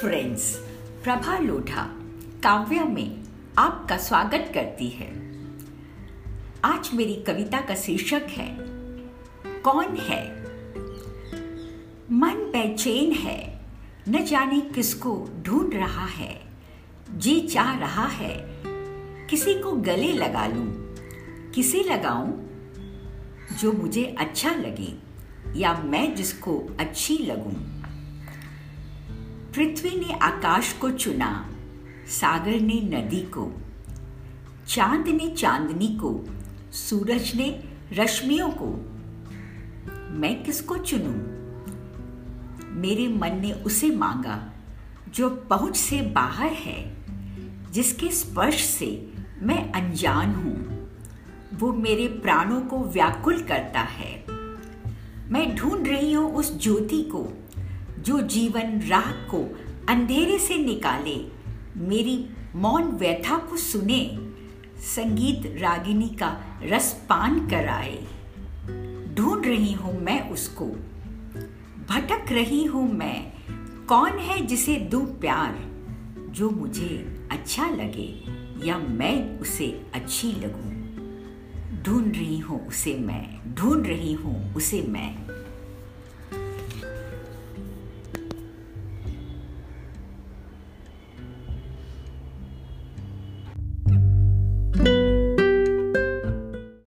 Friends Prabha Lodha काव्य में आपका स्वागत करती है। आज मेरी कविता का शीर्षक है, कौन है? मन बेचैन है, न जाने किसको ढूंढ रहा है, जी चाह रहा है, किसी को गले लगा लूँ, किसे लगाऊँ, जो मुझे अच्छा लगे, या मैं जिसको अच्छी लगूं। पृथ्वी ने आकाश को चुना, सागर ने नदी को, चाँद ने चांदनी को, सूरज ने रश्मियों को। मैं किसको चुनूं? मेरे मन ने उसे मांगा, जो पहुँच से बाहर है, जिसके स्पर्श से मैं अनजान हूँ। वो मेरे प्राणों को व्याकुल करता है। मैं ढूंढ रही हूँ उस ज्योति को जो जीवन राह को अंधेरे से निकाले, मेरी मौन व्यथा को सुने, संगीत रागिनी का रस पान कराए। ढूंढ रही हूँ मैं उसको, भटक रही हूँ मैं, कौन है जिसे दू प्यार, जो मुझे अच्छा लगे या मैं उसे अच्छी लगूं। ढूंढ रही हूँ उसे मैं, ढूंढ रही हूँ उसे मैं।